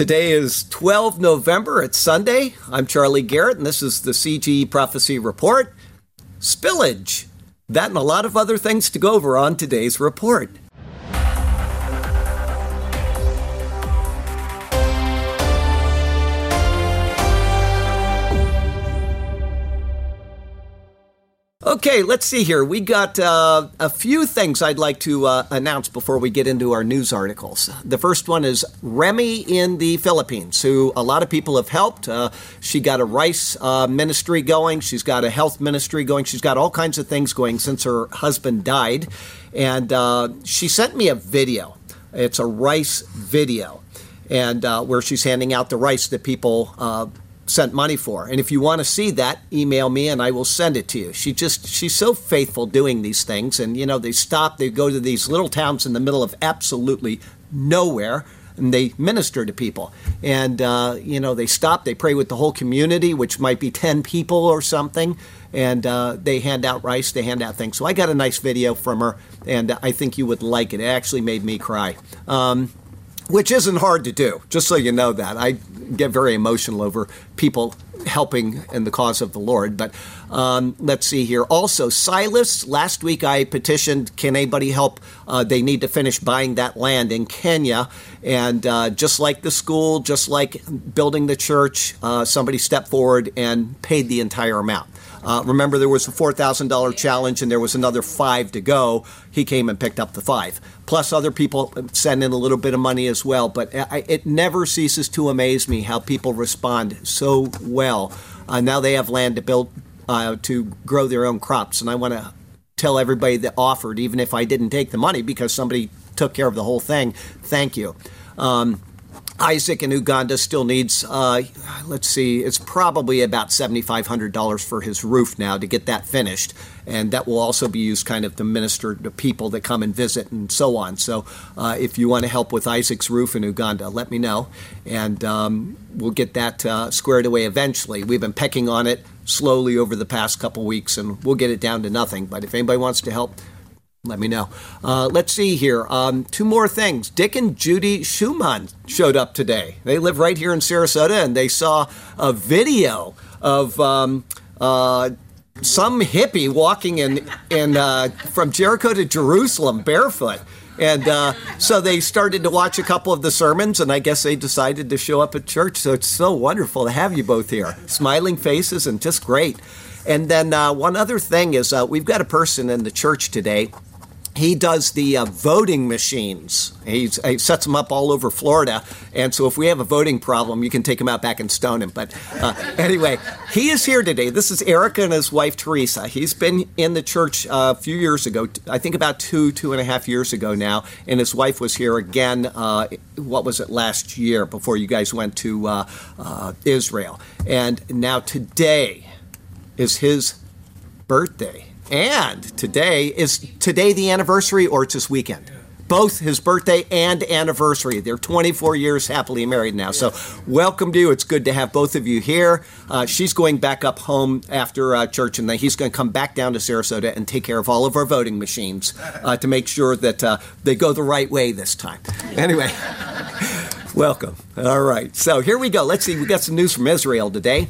Today is 12 November. It's Sunday. I'm Charlie Garrett, and this is the CGE Prophecy Report. Spillage. That and a lot of other things to go over on today's report. Okay, let's see here. We got uh, a few things I'd like to uh, announce before we get into our news articles. The first one is Remy in the Philippines, who a lot of people have helped. Uh, she got a rice uh, ministry going, she's got a health ministry going, she's got all kinds of things going since her husband died. And uh, she sent me a video. It's a rice video, and uh, where she's handing out the rice that people sent money for. And if you want to see that, email me and I will send it to you. She just she's so faithful doing these things and you know they stop they go to these little towns in the middle of absolutely nowhere and they minister to people. And uh, you know they stop they pray with the whole community which might be 10 people or something and uh, they hand out rice, they hand out things. So I got a nice video from her, and I think you would like it. It actually made me cry. Um, which isn't hard to do, just so you know that. I get very emotional over people helping in the cause of the Lord. But um, let's see here. Also, Silas, last week I petitioned, can anybody help? Uh, they need to finish buying that land in Kenya. And uh, just like the school, just like building the church, uh, somebody stepped forward and paid the entire amount. Uh, remember, there was a $4,000 challenge and there was another five to go. He came and picked up the five. Plus, other people send in a little bit of money as well. But I, it never ceases to amaze me how people respond so well. Uh, now they have land to build, uh, to grow their own crops. And I want to tell everybody that offered, even if I didn't take the money because somebody took care of the whole thing, thank you. Um, Isaac in Uganda still needs, uh, let's see, it's probably about $7,500 for his roof now to get that finished. And that will also be used kind of to minister to people that come and visit and so on. So uh, if you want to help with Isaac's roof in Uganda, let me know. And um, we'll get that uh, squared away eventually. We've been pecking on it slowly over the past couple weeks and we'll get it down to nothing. But if anybody wants to help, let me know. Uh, let's see here. Um, two more things. Dick and Judy Schumann showed up today. They live right here in Sarasota, and they saw a video of um, uh, some hippie walking in in uh, from Jericho to Jerusalem barefoot. And uh, so they started to watch a couple of the sermons, and I guess they decided to show up at church. So it's so wonderful to have you both here. Smiling faces and just great. And then uh, one other thing is uh, we've got a person in the church today he does the uh, voting machines. He's, he sets them up all over Florida. And so if we have a voting problem, you can take him out back and stone him. But uh, anyway, he is here today. This is Erica and his wife, Teresa. He's been in the church uh, a few years ago, I think about two, two and a half years ago now. And his wife was here again, uh, what was it, last year before you guys went to uh, uh, Israel. And now today is his birthday. And today is today the anniversary or it's this weekend? Both his birthday and anniversary. They're 24 years happily married now. So, welcome to you. It's good to have both of you here. Uh, she's going back up home after uh, church, and then he's going to come back down to Sarasota and take care of all of our voting machines uh, to make sure that uh, they go the right way this time. Anyway, welcome. All right. So, here we go. Let's see. We got some news from Israel today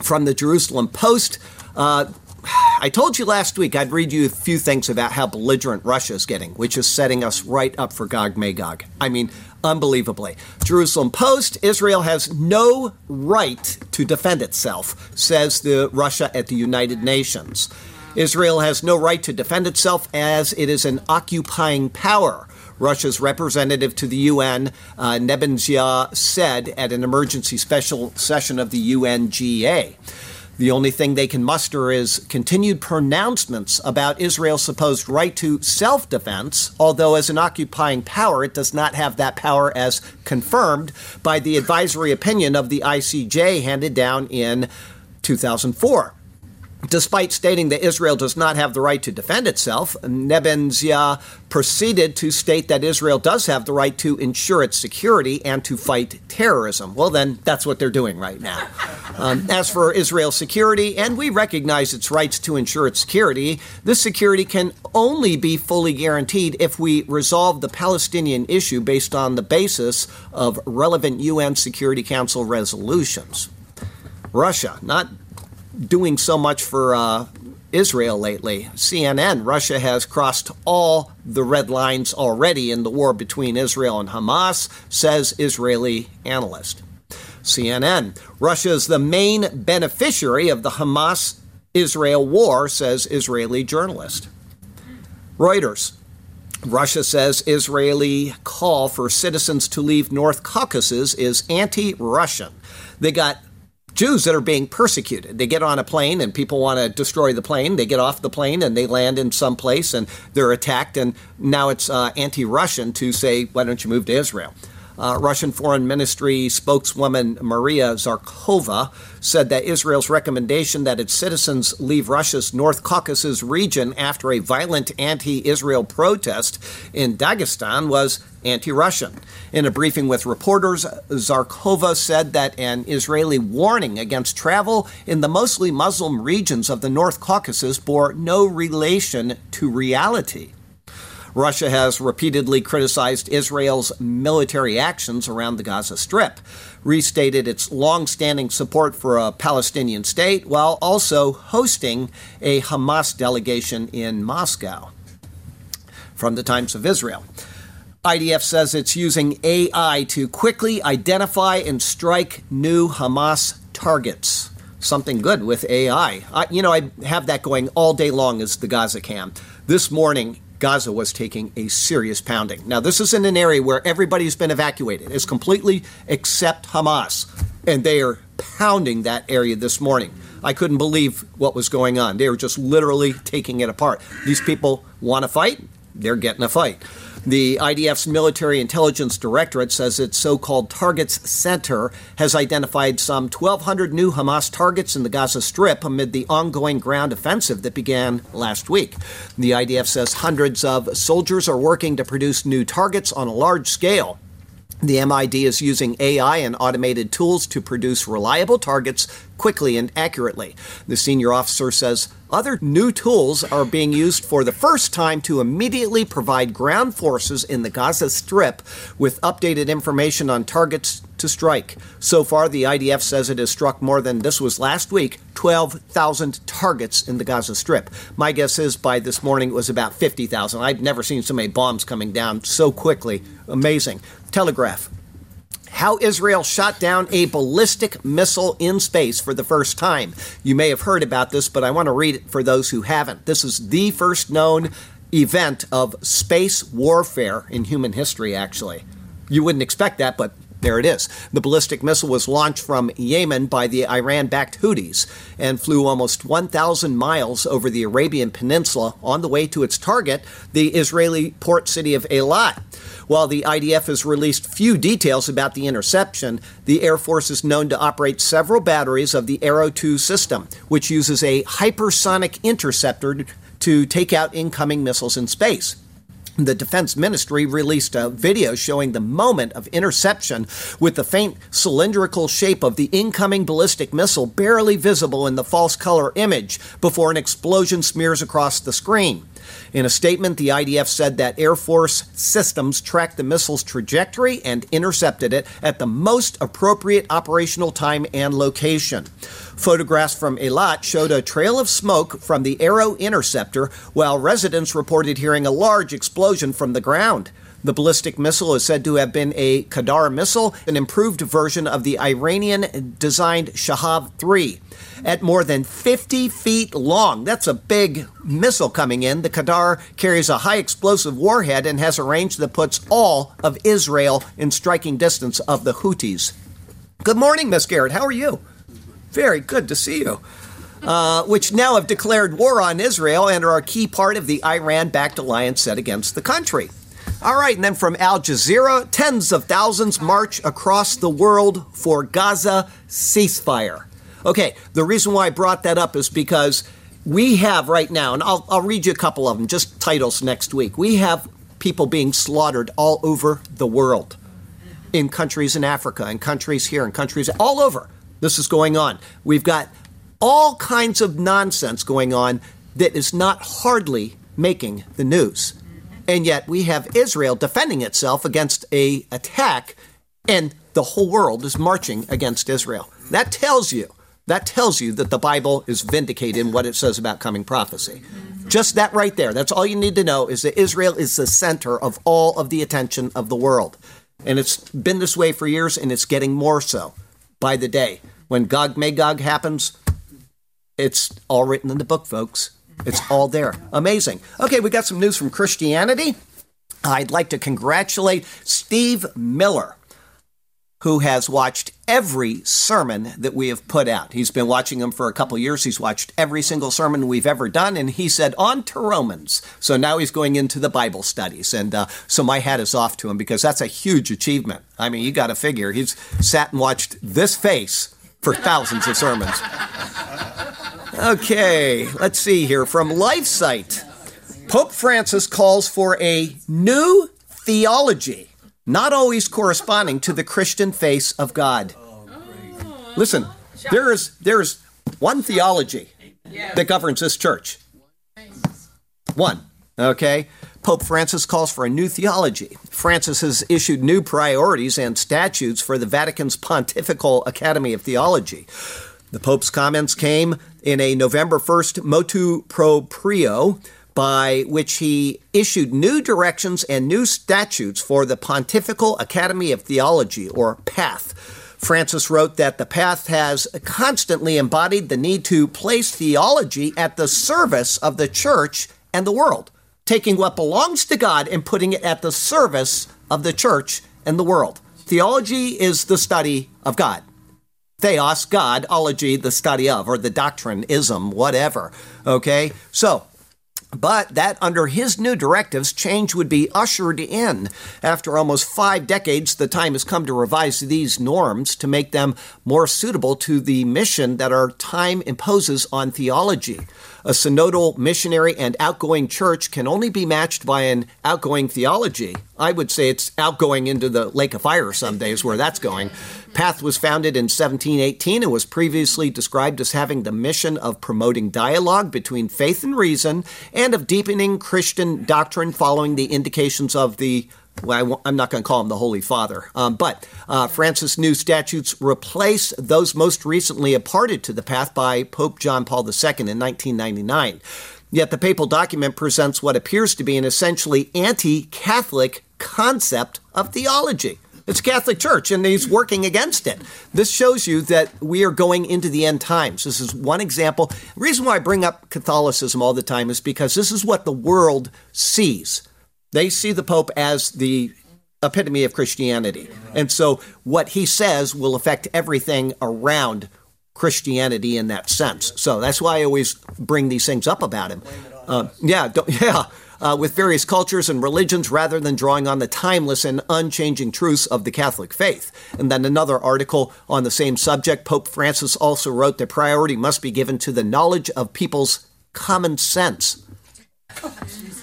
from the Jerusalem Post. Uh, I told you last week I'd read you a few things about how belligerent Russia is getting, which is setting us right up for Gog Magog. I mean, unbelievably. Jerusalem Post Israel has no right to defend itself, says the Russia at the United Nations. Israel has no right to defend itself as it is an occupying power. Russia's representative to the UN, uh, Nebenzia, said at an emergency special session of the UNGA. The only thing they can muster is continued pronouncements about Israel's supposed right to self defense, although, as an occupying power, it does not have that power as confirmed by the advisory opinion of the ICJ handed down in 2004. Despite stating that Israel does not have the right to defend itself, Nebenzia proceeded to state that Israel does have the right to ensure its security and to fight terrorism. Well, then, that's what they're doing right now. Um, as for Israel's security, and we recognize its rights to ensure its security, this security can only be fully guaranteed if we resolve the Palestinian issue based on the basis of relevant UN Security Council resolutions. Russia, not doing so much for uh, Israel lately. CNN, Russia has crossed all the red lines already in the war between Israel and Hamas, says Israeli analyst. CNN, Russia is the main beneficiary of the Hamas Israel war, says Israeli journalist. Reuters, Russia says Israeli call for citizens to leave North Caucasus is anti Russian. They got Jews that are being persecuted. They get on a plane and people want to destroy the plane. They get off the plane and they land in some place and they're attacked. And now it's uh, anti Russian to say, why don't you move to Israel? Uh, Russian Foreign Ministry spokeswoman Maria Zakharova said that Israel's recommendation that its citizens leave Russia's North Caucasus region after a violent anti Israel protest in Dagestan was anti Russian. In a briefing with reporters, Zakharova said that an Israeli warning against travel in the mostly Muslim regions of the North Caucasus bore no relation to reality. Russia has repeatedly criticized Israel's military actions around the Gaza Strip, restated its long-standing support for a Palestinian state, while also hosting a Hamas delegation in Moscow. From the Times of Israel. IDF says it's using AI to quickly identify and strike new Hamas targets. Something good with AI. I, you know, I have that going all day long as the Gaza cam. This morning, Gaza was taking a serious pounding. Now, this is in an area where everybody's been evacuated, is completely except Hamas, and they are pounding that area this morning. I couldn't believe what was going on. They were just literally taking it apart. These people want to fight, they're getting a fight. The IDF's Military Intelligence Directorate says its so called Targets Center has identified some 1,200 new Hamas targets in the Gaza Strip amid the ongoing ground offensive that began last week. The IDF says hundreds of soldiers are working to produce new targets on a large scale. The MID is using AI and automated tools to produce reliable targets quickly and accurately. The senior officer says other new tools are being used for the first time to immediately provide ground forces in the Gaza Strip with updated information on targets to strike. So far, the IDF says it has struck more than this was last week 12,000 targets in the Gaza Strip. My guess is by this morning it was about 50,000. I've never seen so many bombs coming down so quickly. Amazing. Telegraph. How Israel shot down a ballistic missile in space for the first time. You may have heard about this, but I want to read it for those who haven't. This is the first known event of space warfare in human history, actually. You wouldn't expect that, but there it is. The ballistic missile was launched from Yemen by the Iran backed Houthis and flew almost 1,000 miles over the Arabian Peninsula on the way to its target, the Israeli port city of Eilat. While the IDF has released few details about the interception, the Air Force is known to operate several batteries of the Arrow 2 system, which uses a hypersonic interceptor to take out incoming missiles in space the defense ministry released a video showing the moment of interception with the faint cylindrical shape of the incoming ballistic missile barely visible in the false color image before an explosion smears across the screen. In a statement, the IDF said that Air Force systems tracked the missile's trajectory and intercepted it at the most appropriate operational time and location. Photographs from Eilat showed a trail of smoke from the Arrow interceptor, while residents reported hearing a large explosion from the ground. The ballistic missile is said to have been a Qadar missile, an improved version of the Iranian designed Shahab 3. At more than 50 feet long, that's a big missile coming in. The Qadar carries a high explosive warhead and has a range that puts all of Israel in striking distance of the Houthis. Good morning, Miss Garrett. How are you? Very good to see you. Uh, which now have declared war on Israel and are a key part of the Iran backed alliance set against the country. All right, and then from Al Jazeera, tens of thousands march across the world for Gaza ceasefire. Okay, the reason why I brought that up is because we have right now, and I'll, I'll read you a couple of them, just titles next week. We have people being slaughtered all over the world in countries in Africa, in countries here, in countries all over. This is going on. We've got all kinds of nonsense going on that is not hardly making the news. And yet we have Israel defending itself against a attack and the whole world is marching against Israel. That tells you that tells you that the Bible is vindicated in what it says about coming prophecy. Just that right there. That's all you need to know is that Israel is the center of all of the attention of the world. And it's been this way for years and it's getting more so by the day. When Gog Magog happens, it's all written in the book, folks. It's all there. Amazing. Okay, we got some news from Christianity. I'd like to congratulate Steve Miller who has watched every sermon that we have put out. He's been watching them for a couple years. He's watched every single sermon we've ever done, and he said, On to Romans. So now he's going into the Bible studies. And uh, so my hat is off to him because that's a huge achievement. I mean, you got to figure he's sat and watched this face for thousands of sermons. Okay, let's see here. From LifeSite Pope Francis calls for a new theology not always corresponding to the Christian face of God. Listen, there is there is one theology that governs this church. One. Okay? Pope Francis calls for a new theology. Francis has issued new priorities and statutes for the Vatican's Pontifical Academy of Theology. The Pope's comments came in a November 1st motu proprio by which he issued new directions and new statutes for the Pontifical Academy of Theology, or PATH. Francis wrote that the PATH has constantly embodied the need to place theology at the service of the church and the world, taking what belongs to God and putting it at the service of the church and the world. Theology is the study of God. Theos, God, ology, the study of, or the doctrine, ism, whatever. Okay? So, but that under his new directives, change would be ushered in. After almost five decades, the time has come to revise these norms to make them more suitable to the mission that our time imposes on theology. A synodal, missionary, and outgoing church can only be matched by an outgoing theology. I would say it's outgoing into the lake of fire some days where that's going. PATH was founded in 1718 and was previously described as having the mission of promoting dialogue between faith and reason and of deepening Christian doctrine following the indications of the well, I'm not going to call him the Holy Father, um, but uh, Francis' new statutes replace those most recently imparted to the path by Pope John Paul II in 1999. Yet the papal document presents what appears to be an essentially anti Catholic concept of theology. It's Catholic Church, and he's working against it. This shows you that we are going into the end times. This is one example. The reason why I bring up Catholicism all the time is because this is what the world sees. They see the Pope as the epitome of Christianity. And so what he says will affect everything around Christianity in that sense. So that's why I always bring these things up about him. Uh, yeah, yeah. Uh, with various cultures and religions rather than drawing on the timeless and unchanging truths of the Catholic faith. And then another article on the same subject, Pope Francis also wrote that priority must be given to the knowledge of people's common sense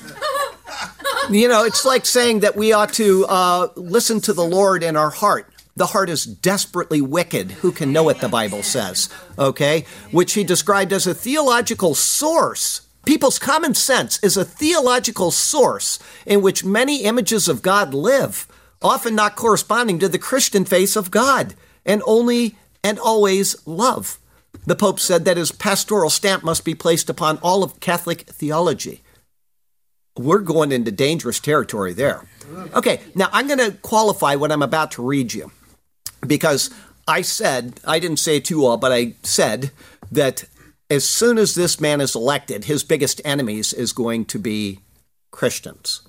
you know, it's like saying that we ought to uh, listen to the Lord in our heart. The heart is desperately wicked. Who can know what the Bible says? Okay? Which he described as a theological source. People's common sense is a theological source in which many images of God live, often not corresponding to the Christian face of God, and only and always love. The Pope said that his pastoral stamp must be placed upon all of Catholic theology we're going into dangerous territory there. Okay, now I'm going to qualify what I'm about to read you because I said, I didn't say it to you all, but I said that as soon as this man is elected, his biggest enemies is going to be Christians.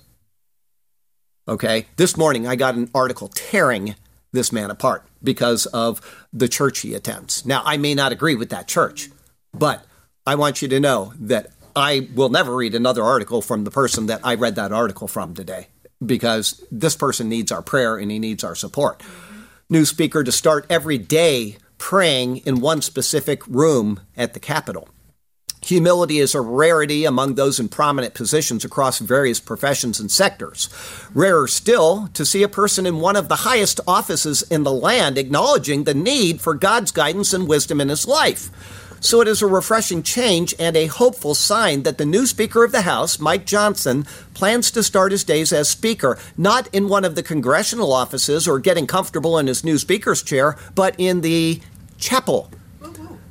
Okay, this morning I got an article tearing this man apart because of the church he attends. Now, I may not agree with that church, but I want you to know that I will never read another article from the person that I read that article from today because this person needs our prayer and he needs our support. New speaker to start every day praying in one specific room at the Capitol. Humility is a rarity among those in prominent positions across various professions and sectors. Rarer still to see a person in one of the highest offices in the land acknowledging the need for God's guidance and wisdom in his life. So it is a refreshing change and a hopeful sign that the new Speaker of the House, Mike Johnson, plans to start his days as Speaker, not in one of the congressional offices or getting comfortable in his new Speaker's chair, but in the chapel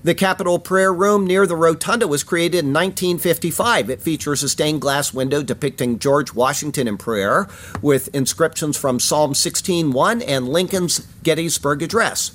the Capitol Prayer Room near the Rotunda was created in 1955. It features a stained glass window depicting George Washington in prayer with inscriptions from Psalm 16:1 and Lincoln's Gettysburg Address.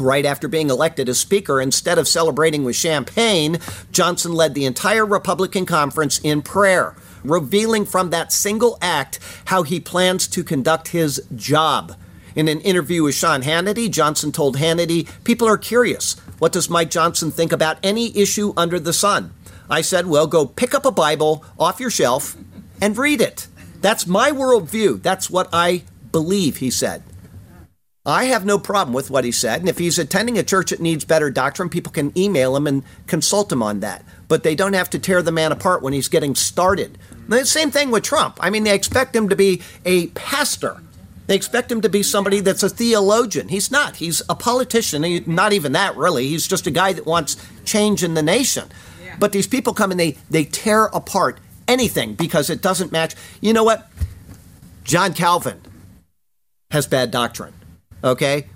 Right after being elected as Speaker, instead of celebrating with champagne, Johnson led the entire Republican conference in prayer, revealing from that single act how he plans to conduct his job. In an interview with Sean Hannity, Johnson told Hannity, People are curious. What does Mike Johnson think about any issue under the sun? I said, Well, go pick up a Bible off your shelf and read it. That's my worldview. That's what I believe, he said. I have no problem with what he said. And if he's attending a church that needs better doctrine, people can email him and consult him on that. But they don't have to tear the man apart when he's getting started. The same thing with Trump. I mean, they expect him to be a pastor they expect him to be somebody that's a theologian. He's not. He's a politician. He, not even that, really. He's just a guy that wants change in the nation. Yeah. But these people come and they, they tear apart anything because it doesn't match. You know what? John Calvin has bad doctrine. Okay?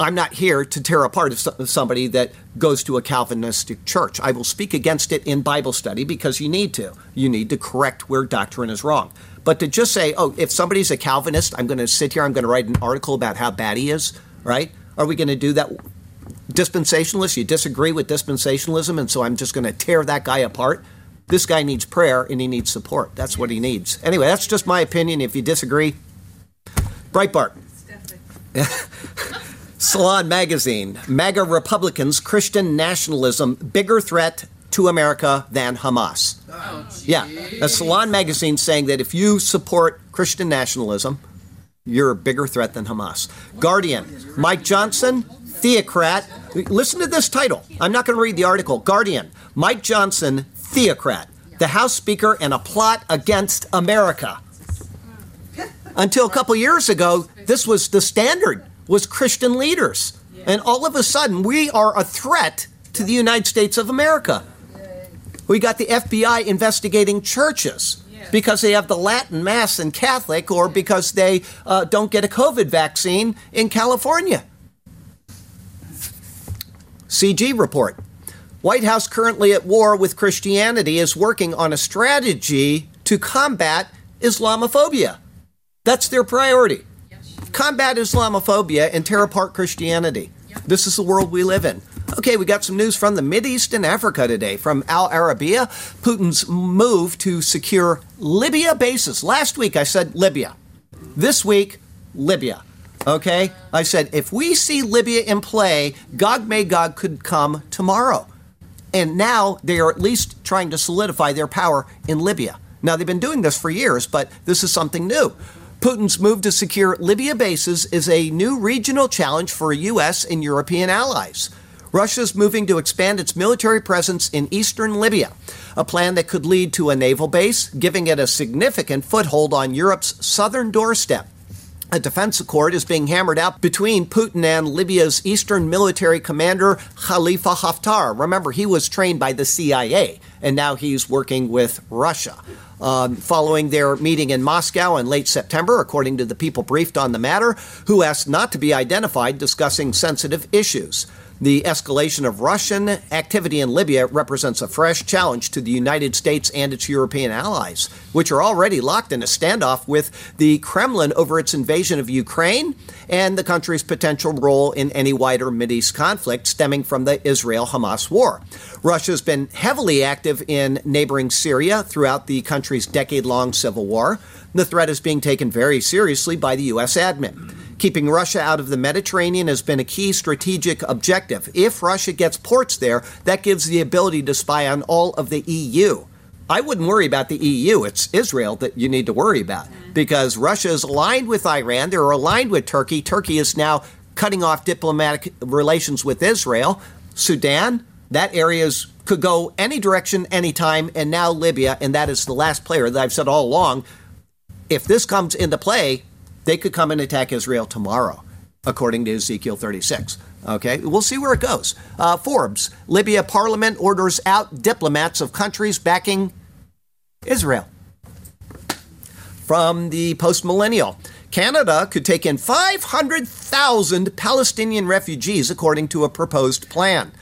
I'm not here to tear apart somebody that goes to a Calvinistic church. I will speak against it in Bible study because you need to. You need to correct where doctrine is wrong. But to just say, oh, if somebody's a Calvinist, I'm going to sit here, I'm going to write an article about how bad he is, right? Are we going to do that? Dispensationalist, you disagree with dispensationalism, and so I'm just going to tear that guy apart. This guy needs prayer and he needs support. That's what he needs. Anyway, that's just my opinion. If you disagree, Breitbart. Salon Magazine, MAGA Republicans, Christian nationalism, bigger threat to America than Hamas. Oh, yeah, a Salon magazine saying that if you support Christian nationalism, you're a bigger threat than Hamas. Guardian, Mike Johnson, theocrat. Listen to this title. I'm not going to read the article. Guardian, Mike Johnson, theocrat, the House Speaker, and a plot against America. Until a couple years ago, this was the standard was Christian leaders. And all of a sudden, we are a threat to the United States of America. We got the FBI investigating churches because they have the Latin Mass in Catholic or because they uh, don't get a COVID vaccine in California. CG report. White House currently at war with Christianity is working on a strategy to combat Islamophobia. That's their priority. Combat Islamophobia and tear apart Christianity. This is the world we live in. Okay, we got some news from the Mideast and Africa today. From Al Arabiya, Putin's move to secure Libya bases. Last week I said Libya. This week, Libya. Okay? I said if we see Libya in play, Gog Magog could come tomorrow. And now they are at least trying to solidify their power in Libya. Now, they've been doing this for years, but this is something new. Putin's move to secure Libya bases is a new regional challenge for U.S. and European allies. Russia is moving to expand its military presence in eastern Libya, a plan that could lead to a naval base, giving it a significant foothold on Europe's southern doorstep. A defense accord is being hammered out between Putin and Libya's eastern military commander Khalifa Haftar. Remember, he was trained by the CIA, and now he's working with Russia. Um, following their meeting in Moscow in late September, according to the people briefed on the matter, who asked not to be identified discussing sensitive issues. The escalation of Russian activity in Libya represents a fresh challenge to the United States and its European allies, which are already locked in a standoff with the Kremlin over its invasion of Ukraine and the country's potential role in any wider Mideast conflict stemming from the Israel Hamas war. Russia has been heavily active in neighboring Syria throughout the country's decade long civil war. The threat is being taken very seriously by the U.S. admin. Keeping Russia out of the Mediterranean has been a key strategic objective. If Russia gets ports there, that gives the ability to spy on all of the EU. I wouldn't worry about the EU. It's Israel that you need to worry about because Russia is aligned with Iran. They're aligned with Turkey. Turkey is now cutting off diplomatic relations with Israel. Sudan, that area could go any direction, anytime, and now Libya, and that is the last player that I've said all along. If this comes into play, they could come and attack Israel tomorrow, according to Ezekiel 36. Okay, we'll see where it goes. Uh, Forbes Libya parliament orders out diplomats of countries backing Israel. From the post millennial, Canada could take in 500,000 Palestinian refugees according to a proposed plan.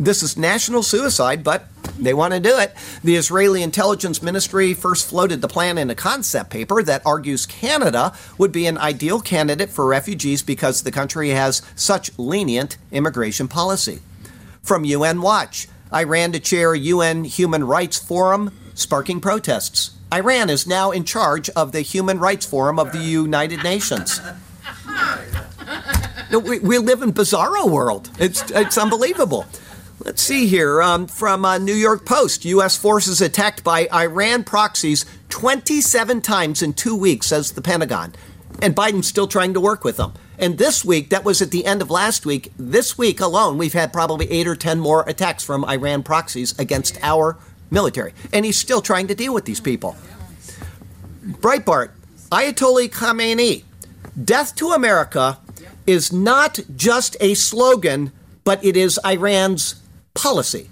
This is national suicide, but they want to do it. The Israeli Intelligence Ministry first floated the plan in a concept paper that argues Canada would be an ideal candidate for refugees because the country has such lenient immigration policy. From UN Watch, Iran to chair UN Human Rights Forum, sparking protests. Iran is now in charge of the Human Rights Forum of the United Nations. we, we live in bizarro world. It's, it's unbelievable. Let's see here um, from uh, New York Post. U.S. forces attacked by Iran proxies 27 times in two weeks, says the Pentagon. And Biden's still trying to work with them. And this week, that was at the end of last week, this week alone, we've had probably eight or 10 more attacks from Iran proxies against our military. And he's still trying to deal with these people. Breitbart, Ayatollah Khamenei, death to America is not just a slogan, but it is Iran's policy.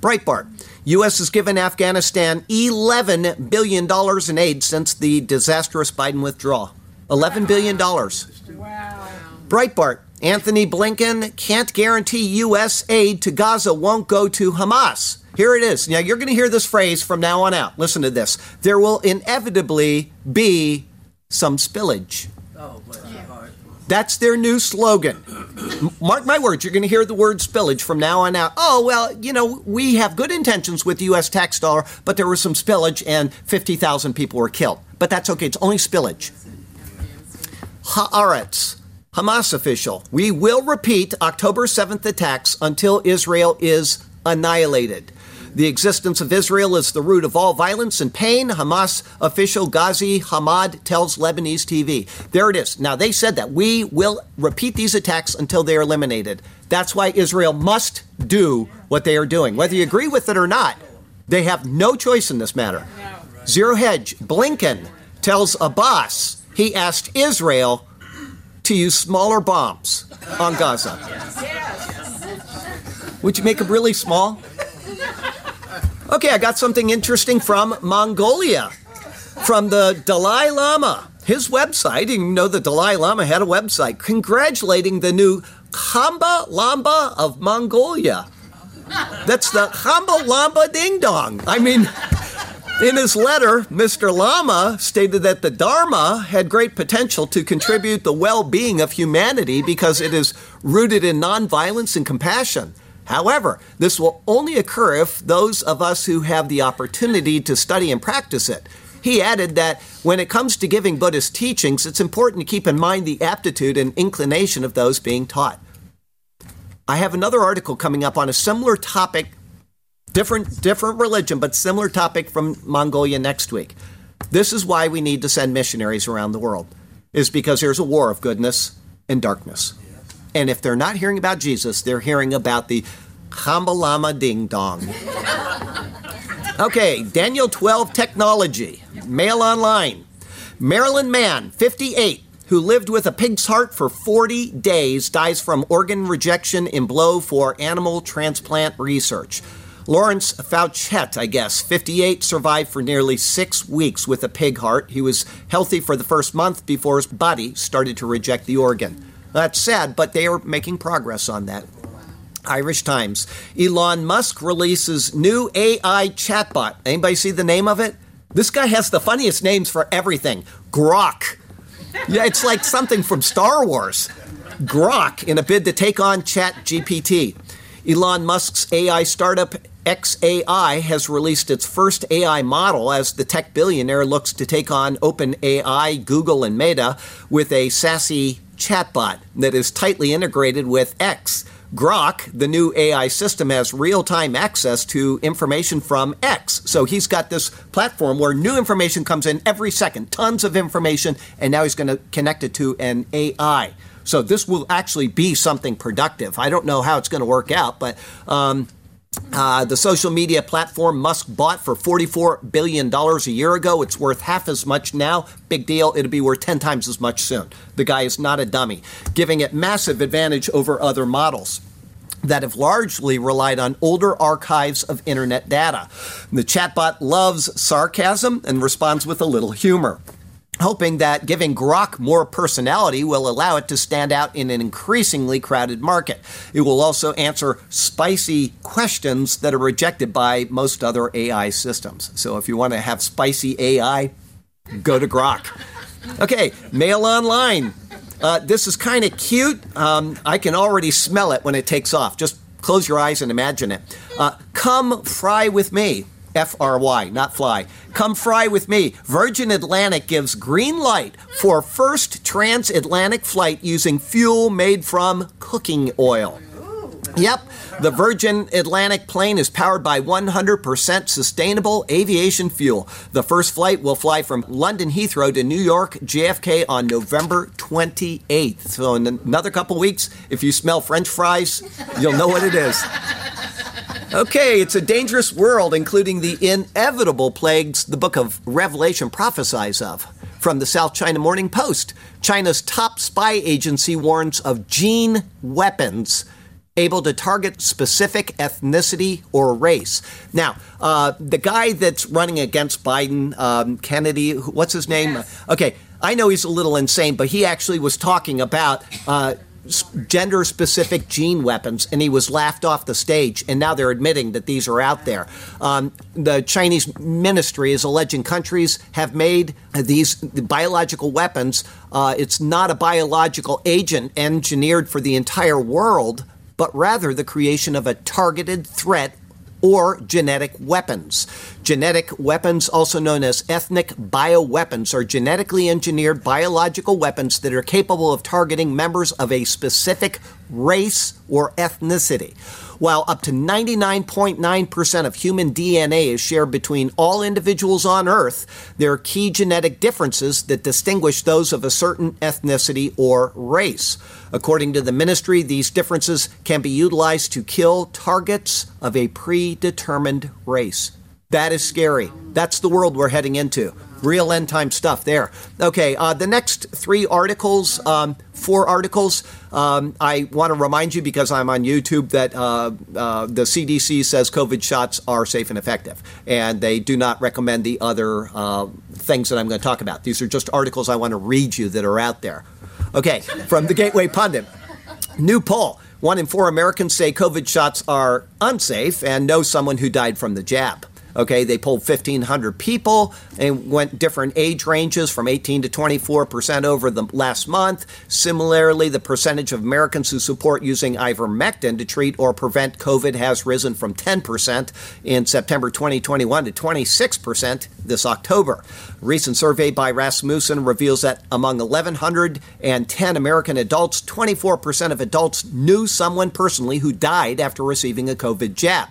Breitbart. U.S. has given Afghanistan $11 billion in aid since the disastrous Biden withdrawal. $11 billion. Wow. Breitbart. Antony Blinken can't guarantee U.S. aid to Gaza won't go to Hamas. Here it is. Now, you're going to hear this phrase from now on out. Listen to this. There will inevitably be some spillage. Oh, That's their new slogan. Mark my words, you're going to hear the word spillage from now on out. Oh, well, you know, we have good intentions with the U.S. tax dollar, but there was some spillage and 50,000 people were killed. But that's okay, it's only spillage. Haaretz. Hamas official, we will repeat October 7th attacks until Israel is annihilated. The existence of Israel is the root of all violence and pain, Hamas official Ghazi Hamad tells Lebanese TV. There it is. Now, they said that we will repeat these attacks until they are eliminated. That's why Israel must do what they are doing. Whether you agree with it or not, they have no choice in this matter. Zero Hedge, Blinken tells Abbas he asked Israel to use smaller bombs on Gaza. Would you make them really small? Okay, I got something interesting from Mongolia, from the Dalai Lama. His website, you know the Dalai Lama had a website congratulating the new Khamba Lamba of Mongolia. That's the Khamba Lamba Ding Dong. I mean, in his letter, Mr. Lama stated that the Dharma had great potential to contribute the well being of humanity because it is rooted in nonviolence and compassion. However, this will only occur if those of us who have the opportunity to study and practice it. He added that when it comes to giving Buddhist teachings, it's important to keep in mind the aptitude and inclination of those being taught. I have another article coming up on a similar topic, different different religion, but similar topic from Mongolia next week. This is why we need to send missionaries around the world. Is because there's a war of goodness and darkness. And if they're not hearing about Jesus, they're hearing about the Hambalama Ding Dong. Okay, Daniel 12 Technology, Mail Online. Maryland man, 58, who lived with a pig's heart for 40 days, dies from organ rejection in blow for animal transplant research. Lawrence Faucette, I guess, 58, survived for nearly six weeks with a pig heart. He was healthy for the first month before his body started to reject the organ. That's sad, but they are making progress on that. Irish Times. Elon Musk releases new AI chatbot. Anybody see the name of it? This guy has the funniest names for everything. Grok. Yeah, it's like something from Star Wars. Grok in a bid to take on ChatGPT. Elon Musk's AI startup XAI has released its first AI model as the tech billionaire looks to take on OpenAI, Google, and Meta with a sassy chatbot that is tightly integrated with X. Grok, the new AI system, has real time access to information from X. So he's got this platform where new information comes in every second, tons of information, and now he's going to connect it to an AI. So this will actually be something productive. I don't know how it's going to work out, but. Um, uh, the social media platform Musk bought for $44 billion a year ago. It's worth half as much now. Big deal. It'll be worth 10 times as much soon. The guy is not a dummy, giving it massive advantage over other models that have largely relied on older archives of internet data. The chatbot loves sarcasm and responds with a little humor hoping that giving Grok more personality will allow it to stand out in an increasingly crowded market. It will also answer spicy questions that are rejected by most other AI systems. So if you want to have spicy AI, go to Grok. Okay, mail online. Uh, this is kind of cute. Um, I can already smell it when it takes off. Just close your eyes and imagine it. Uh, come fry with me. F R Y, not fly. Come fry with me. Virgin Atlantic gives green light for first transatlantic flight using fuel made from cooking oil. Yep, the Virgin Atlantic plane is powered by 100% sustainable aviation fuel. The first flight will fly from London Heathrow to New York JFK on November 28th. So, in another couple weeks, if you smell French fries, you'll know what it is. Okay, it's a dangerous world, including the inevitable plagues the book of Revelation prophesies of. From the South China Morning Post, China's top spy agency warns of gene weapons able to target specific ethnicity or race. Now, uh, the guy that's running against Biden, um, Kennedy, what's his name? Yes. Okay, I know he's a little insane, but he actually was talking about. Uh, gender specific gene weapons, and he was laughed off the stage. And now they're admitting that these are out there. Um, the Chinese ministry is alleging countries have made these biological weapons. Uh, it's not a biological agent engineered for the entire world, but rather the creation of a targeted threat or genetic weapons. Genetic weapons, also known as ethnic bioweapons, are genetically engineered biological weapons that are capable of targeting members of a specific race or ethnicity. While up to 99.9% of human DNA is shared between all individuals on Earth, there are key genetic differences that distinguish those of a certain ethnicity or race. According to the ministry, these differences can be utilized to kill targets of a predetermined race. That is scary. That's the world we're heading into real end time stuff there. Okay, uh, the next three articles, um, four articles, um, I want to remind you because I'm on YouTube that uh, uh, the CDC says COVID shots are safe and effective, and they do not recommend the other uh, things that I'm going to talk about. These are just articles I want to read you that are out there. Okay, from the Gateway Pundit. New poll. One in four Americans say COVID shots are unsafe and know someone who died from the jab. Okay, they polled 1,500 people and went different age ranges from 18 to 24 percent over the last month. Similarly, the percentage of Americans who support using ivermectin to treat or prevent COVID has risen from 10 percent in September 2021 to 26 percent this October. A recent survey by Rasmussen reveals that among 1,110 American adults, 24 percent of adults knew someone personally who died after receiving a COVID jab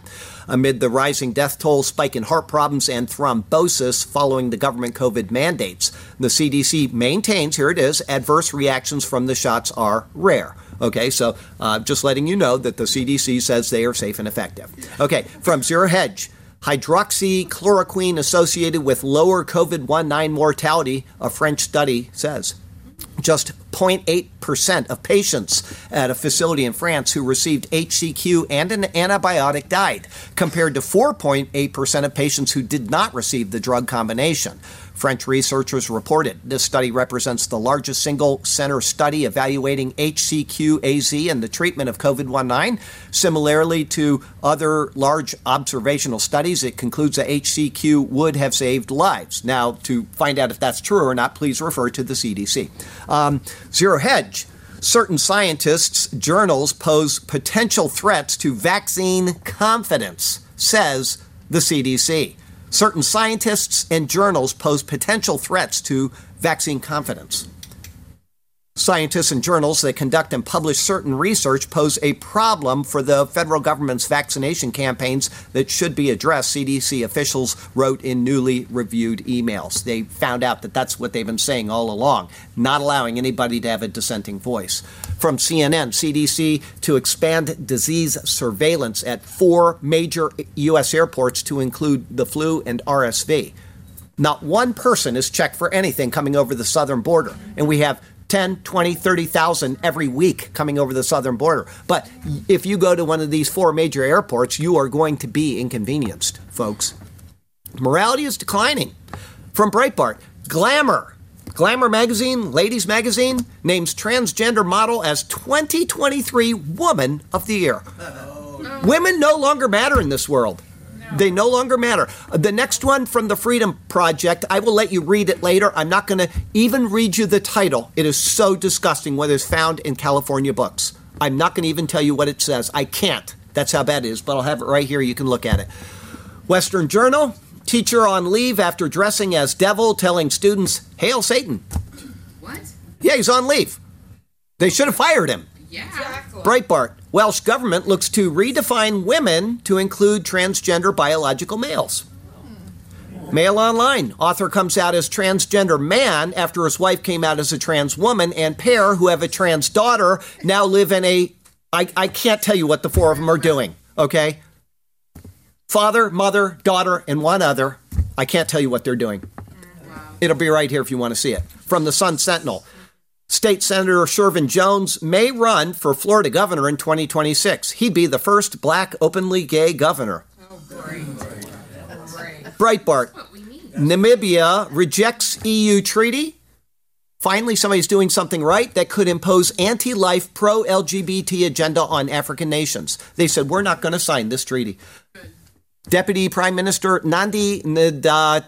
amid the rising death toll, spike in heart problems, and thrombosis following the government COVID mandates. The CDC maintains, here it is, adverse reactions from the shots are rare. Okay, so uh, just letting you know that the CDC says they are safe and effective. Okay, from Zero Hedge. Hydroxychloroquine associated with lower COVID 19 mortality, a French study says. Just 0.8% of patients at a facility in France who received HCQ and an antibiotic died, compared to 4.8% of patients who did not receive the drug combination. French researchers reported this study represents the largest single center study evaluating HCQ AZ in the treatment of COVID 19. Similarly to other large observational studies, it concludes that HCQ would have saved lives. Now, to find out if that's true or not, please refer to the CDC. Um, Zero Hedge. Certain scientists' journals pose potential threats to vaccine confidence, says the CDC certain scientists and journals pose potential threats to vaccine confidence. Scientists and journals that conduct and publish certain research pose a problem for the federal government's vaccination campaigns that should be addressed, CDC officials wrote in newly reviewed emails. They found out that that's what they've been saying all along, not allowing anybody to have a dissenting voice. From CNN, CDC to expand disease surveillance at four major U.S. airports to include the flu and RSV. Not one person is checked for anything coming over the southern border. And we have 10, 20, 30,000 every week coming over the southern border. But if you go to one of these four major airports, you are going to be inconvenienced, folks. Morality is declining. From Breitbart, Glamour. Glamour magazine, Ladies magazine, names transgender model as 2023 Woman of the Year. Women no longer matter in this world. They no longer matter. The next one from the Freedom Project, I will let you read it later. I'm not going to even read you the title. It is so disgusting what is found in California books. I'm not going to even tell you what it says. I can't. That's how bad it is, but I'll have it right here. You can look at it. Western Journal, teacher on leave after dressing as devil telling students, Hail Satan. What? Yeah, he's on leave. They should have fired him. Yeah. Exactly. Breitbart. Welsh government looks to redefine women to include transgender biological males. Hmm. Mail Online. Author comes out as transgender man after his wife came out as a trans woman, and pair who have a trans daughter now live in a. I, I can't tell you what the four of them are doing, okay? Father, mother, daughter, and one other. I can't tell you what they're doing. It'll be right here if you want to see it. From the Sun Sentinel. State Senator Shevrin Jones may run for Florida governor in 2026. He'd be the first black openly gay governor. Oh, great. Breitbart. What we need. Namibia rejects EU treaty. Finally, somebody's doing something right that could impose anti life, pro LGBT agenda on African nations. They said, We're not going to sign this treaty. Deputy Prime Minister Nandi Ndat-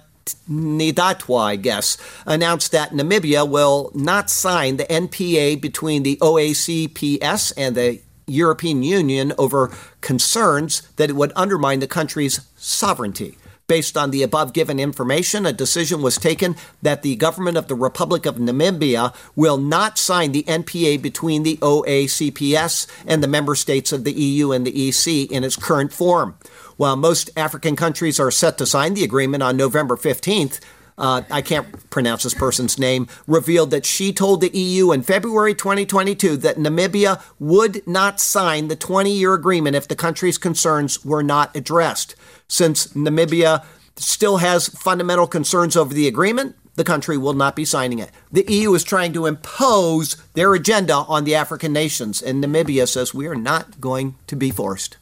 I guess, announced that Namibia will not sign the NPA between the OACPS and the European Union over concerns that it would undermine the country's sovereignty. Based on the above given information, a decision was taken that the government of the Republic of Namibia will not sign the NPA between the OACPS and the member states of the EU and the EC in its current form. While most African countries are set to sign the agreement on November 15th, uh, I can't pronounce this person's name, revealed that she told the EU in February 2022 that Namibia would not sign the 20 year agreement if the country's concerns were not addressed. Since Namibia still has fundamental concerns over the agreement, the country will not be signing it. The EU is trying to impose their agenda on the African nations, and Namibia says we are not going to be forced.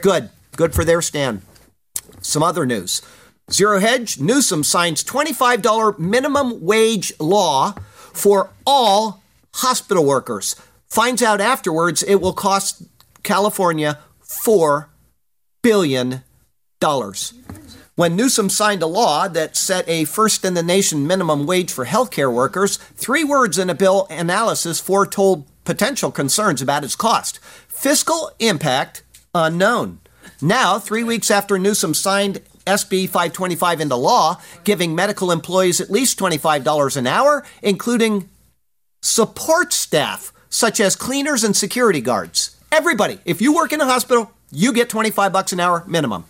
Good. Good for their stand. Some other news. Zero Hedge, Newsom signs $25 minimum wage law for all hospital workers. Finds out afterwards it will cost California $4 billion. When Newsom signed a law that set a first in the nation minimum wage for healthcare workers, three words in a bill analysis foretold potential concerns about its cost. Fiscal impact unknown. Now, three weeks after Newsom signed SB 525 into law, giving medical employees at least $25 an hour, including support staff such as cleaners and security guards. Everybody, if you work in a hospital, you get 25 bucks an hour minimum.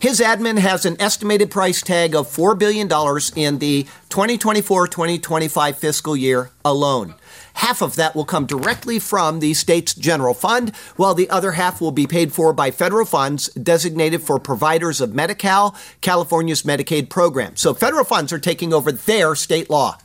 His admin has an estimated price tag of $4 billion in the 2024 2025 fiscal year alone. Half of that will come directly from the state's general fund, while the other half will be paid for by federal funds designated for providers of Medi Cal, California's Medicaid program. So federal funds are taking over their state law.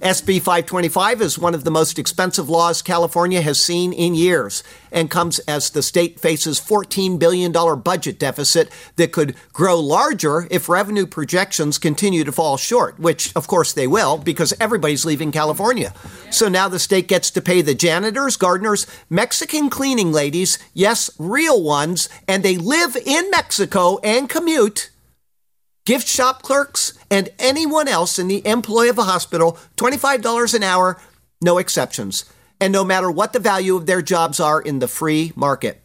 SB 525 is one of the most expensive laws California has seen in years and comes as the state faces $14 billion budget deficit that could grow larger if revenue projections continue to fall short, which of course they will because everybody's leaving California. So now the state gets to pay the janitors, gardeners, Mexican cleaning ladies, yes, real ones, and they live in Mexico and commute gift shop clerks, and anyone else in the employ of a hospital $25 an hour, no exceptions, and no matter what the value of their jobs are in the free market.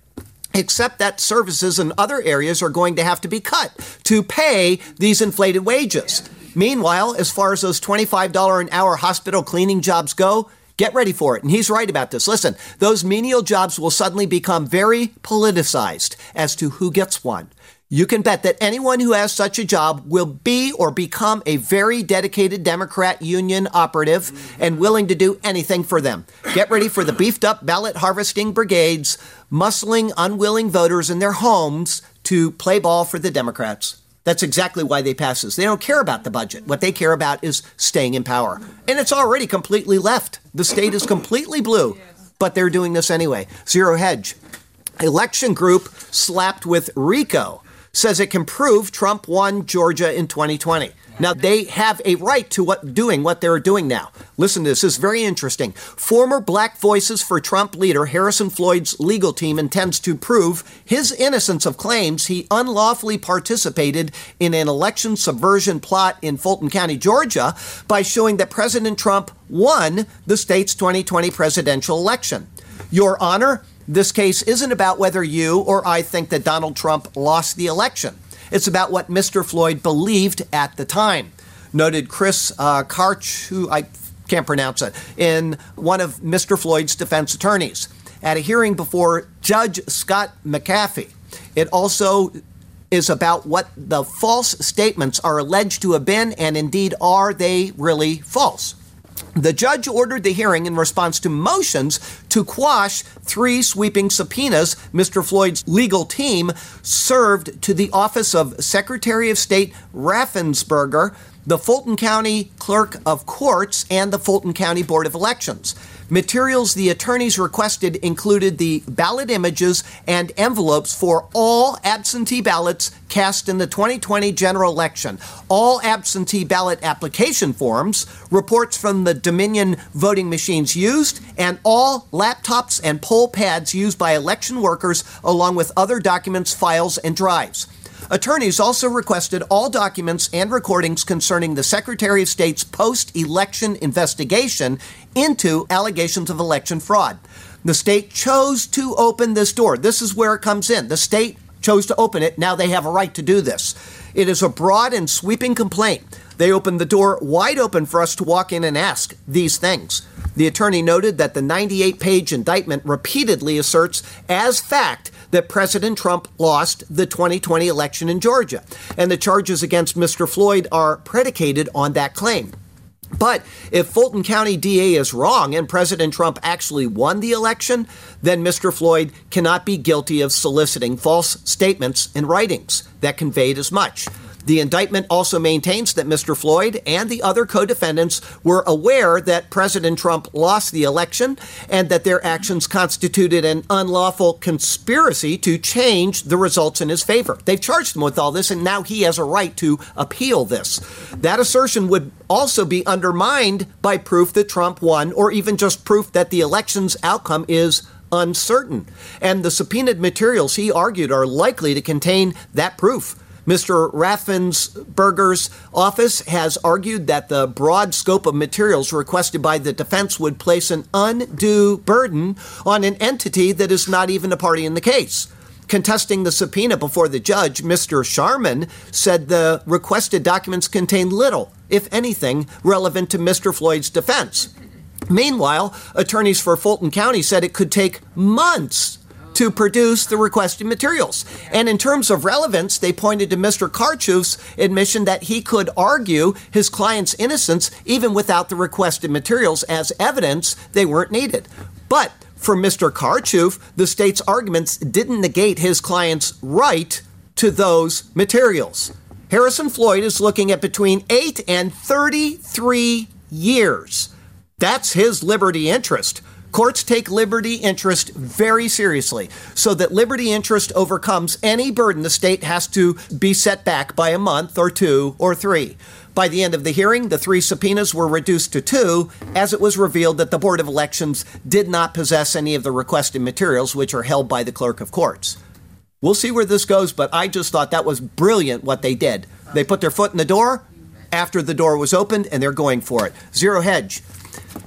Except that services in other areas are going to have to be cut to pay these inflated wages. Meanwhile, as far as those $25 an hour hospital cleaning jobs go, Get ready for it. And he's right about this. Listen, those menial jobs will suddenly become very politicized as to who gets one. You can bet that anyone who has such a job will be or become a very dedicated Democrat union operative and willing to do anything for them. Get ready for the beefed up ballot harvesting brigades, muscling unwilling voters in their homes to play ball for the Democrats. That's exactly why they pass this. They don't care about the budget. What they care about is staying in power. And it's already completely left. The state is completely blue, but they're doing this anyway. Zero hedge. Election group slapped with RICO says it can prove Trump won Georgia in 2020. Now they have a right to what doing what they're doing now. Listen to this. This is very interesting. Former Black Voices for Trump leader Harrison Floyd's legal team intends to prove his innocence of claims he unlawfully participated in an election subversion plot in Fulton County, Georgia, by showing that President Trump won the state's 2020 presidential election. Your Honor, this case isn't about whether you or I think that Donald Trump lost the election. It's about what Mr. Floyd believed at the time. Noted Chris uh, Karch, who I can't pronounce it, in one of Mr. Floyd's defense attorneys at a hearing before Judge Scott McAfee. It also is about what the false statements are alleged to have been, and indeed, are they really false? The judge ordered the hearing in response to motions to quash three sweeping subpoenas Mr. Floyd's legal team served to the office of Secretary of State Raffensperger, the Fulton County Clerk of Courts, and the Fulton County Board of Elections. Materials the attorneys requested included the ballot images and envelopes for all absentee ballots cast in the 2020 general election, all absentee ballot application forms, reports from the Dominion voting machines used, and all laptops and poll pads used by election workers, along with other documents, files, and drives. Attorneys also requested all documents and recordings concerning the Secretary of State's post election investigation into allegations of election fraud. The state chose to open this door. This is where it comes in. The state chose to open it. Now they have a right to do this. It is a broad and sweeping complaint. They opened the door wide open for us to walk in and ask these things. The attorney noted that the 98 page indictment repeatedly asserts as fact that President Trump lost the 2020 election in Georgia, and the charges against Mr. Floyd are predicated on that claim. But if Fulton County DA is wrong and President Trump actually won the election, then Mr. Floyd cannot be guilty of soliciting false statements and writings that conveyed as much. The indictment also maintains that Mr. Floyd and the other co defendants were aware that President Trump lost the election and that their actions constituted an unlawful conspiracy to change the results in his favor. They've charged him with all this, and now he has a right to appeal this. That assertion would also be undermined by proof that Trump won, or even just proof that the election's outcome is uncertain. And the subpoenaed materials, he argued, are likely to contain that proof. Mr. Raffensperger's office has argued that the broad scope of materials requested by the defense would place an undue burden on an entity that is not even a party in the case. Contesting the subpoena before the judge, Mr. Sharman said the requested documents contain little, if anything, relevant to Mr. Floyd's defense. Meanwhile, attorneys for Fulton County said it could take months to produce the requested materials. And in terms of relevance, they pointed to Mr. Kachouroff's admission that he could argue his client's innocence even without the requested materials as evidence they weren't needed. But for Mr. Karchuf, the state's arguments didn't negate his client's right to those materials. Harrison Floyd is looking at between 8 and 33 years. That's his liberty interest. Courts take liberty interest very seriously so that liberty interest overcomes any burden the state has to be set back by a month or two or three. By the end of the hearing, the three subpoenas were reduced to two, as it was revealed that the Board of Elections did not possess any of the requested materials, which are held by the Clerk of Courts. We'll see where this goes, but I just thought that was brilliant what they did. They put their foot in the door after the door was opened, and they're going for it. Zero hedge.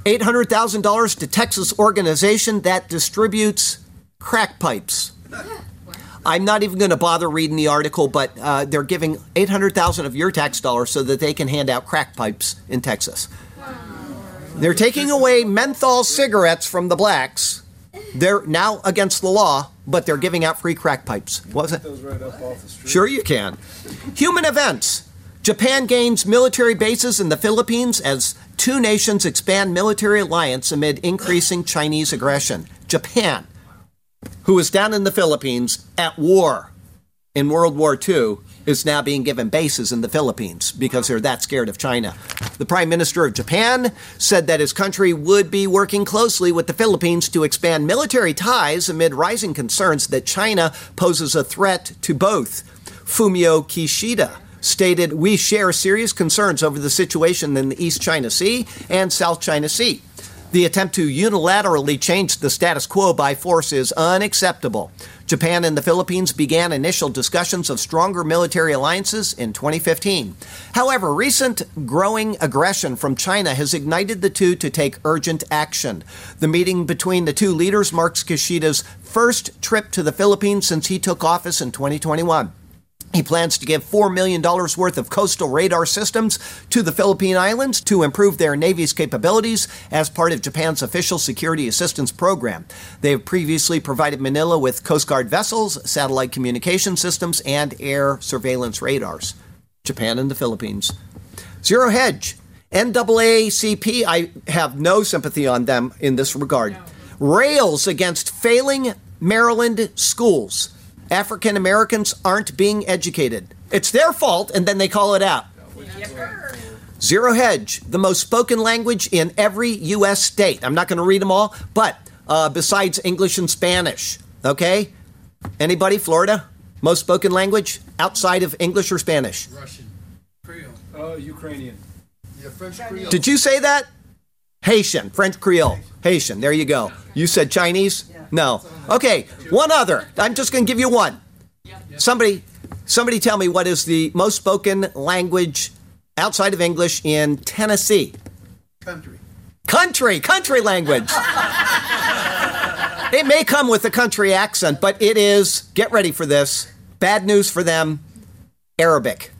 $800,000 to Texas organization that distributes crack pipes. I'm not even going to bother reading the article, but uh, they're giving 800,000 of your tax dollars so that they can hand out crack pipes in Texas. They're taking away menthol cigarettes from the blacks. They're now against the law, but they're giving out free crack pipes. What was it? Right up off the street. Sure, you can. Human events. Japan gains military bases in the Philippines as two nations expand military alliance amid increasing Chinese aggression. Japan, who was down in the Philippines at war in World War II, is now being given bases in the Philippines because they're that scared of China. The Prime Minister of Japan said that his country would be working closely with the Philippines to expand military ties amid rising concerns that China poses a threat to both. Fumio Kishida stated, We share serious concerns over the situation in the East China Sea and South China Sea. The attempt to unilaterally change the status quo by force is unacceptable. Japan and the Philippines began initial discussions of stronger military alliances in 2015. However, recent growing aggression from China has ignited the two to take urgent action. The meeting between the two leaders marks Kishida's first trip to the Philippines since he took office in 2021. He plans to give $4 million worth of coastal radar systems to the Philippine Islands to improve their Navy's capabilities as part of Japan's official security assistance program. They have previously provided Manila with Coast Guard vessels, satellite communication systems, and air surveillance radars. Japan and the Philippines. Zero Hedge. NAACP, I have no sympathy on them in this regard. Rails against failing Maryland schools. African Americans aren't being educated. It's their fault, and then they call it out. Zero Hedge, the most spoken language in every U.S. state. I'm not going to read them all, but uh, besides English and Spanish, okay? Anybody? Florida? Most spoken language outside of English or Spanish? Russian, Creole. Uh, Ukrainian. Yeah, French Creole. Did you say that? Haitian, French Creole, Haitian. There you go. You said Chinese? No. Okay, one other. I'm just going to give you one. Somebody, somebody, tell me what is the most spoken language outside of English in Tennessee? Country. Country, country language. it may come with a country accent, but it is. Get ready for this. Bad news for them. Arabic.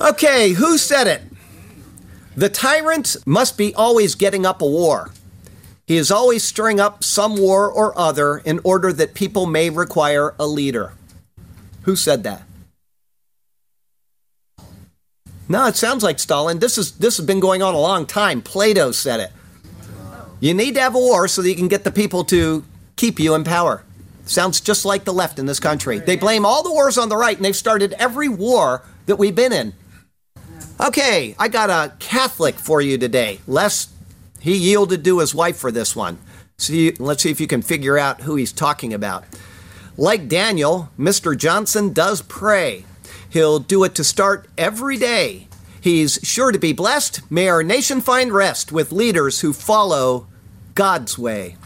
Okay, who said it? The tyrant must be always getting up a war. He is always stirring up some war or other in order that people may require a leader. Who said that? No, it sounds like Stalin. This is this has been going on a long time. Plato said it. You need to have a war so that you can get the people to keep you in power. Sounds just like the left in this country. They blame all the wars on the right, and they've started every war that we've been in. Okay, I got a Catholic for you today. Les, he yielded to his wife for this one. See, let's see if you can figure out who he's talking about. Like Daniel, Mr. Johnson does pray. He'll do it to start every day. He's sure to be blessed. May our nation find rest with leaders who follow God's way.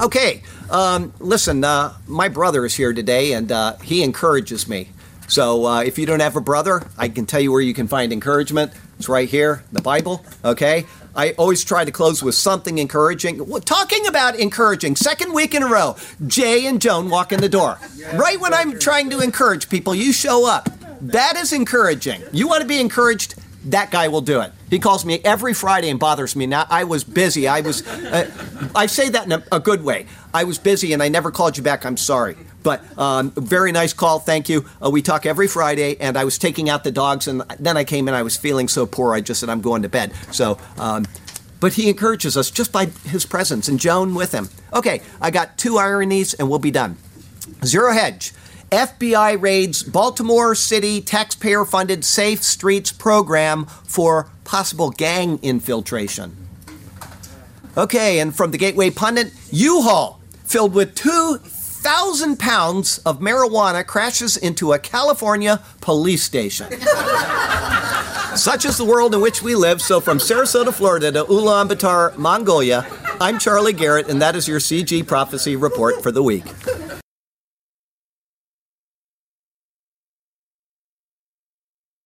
Okay, um, listen, uh, my brother is here today and uh, he encourages me. So uh, if you don't have a brother, I can tell you where you can find encouragement. It's right here, the Bible, okay? I always try to close with something encouraging. Well, Talking about encouraging, second week in a row, Jay and Joan walk in the door. Right when I'm trying to encourage people, you show up. That is encouraging. You want to be encouraged? That guy will do it. He calls me every Friday and bothers me. Now I was busy. I was. Uh, I say that in a, a good way. I was busy and I never called you back. I'm sorry. But um, very nice call. Thank you. Uh, we talk every Friday, and I was taking out the dogs, and then I came in. I was feeling so poor. I just said I'm going to bed. So. Um, but he encourages us just by his presence, and Joan with him. Okay, I got two ironies, and we'll be done. Zero Hedge. FBI raids Baltimore City taxpayer funded Safe Streets program for possible gang infiltration. Okay, and from the Gateway Pundit, U Haul filled with 2,000 pounds of marijuana crashes into a California police station. Such is the world in which we live. So, from Sarasota, Florida to Ulaanbaatar, Mongolia, I'm Charlie Garrett, and that is your CG Prophecy Report for the week.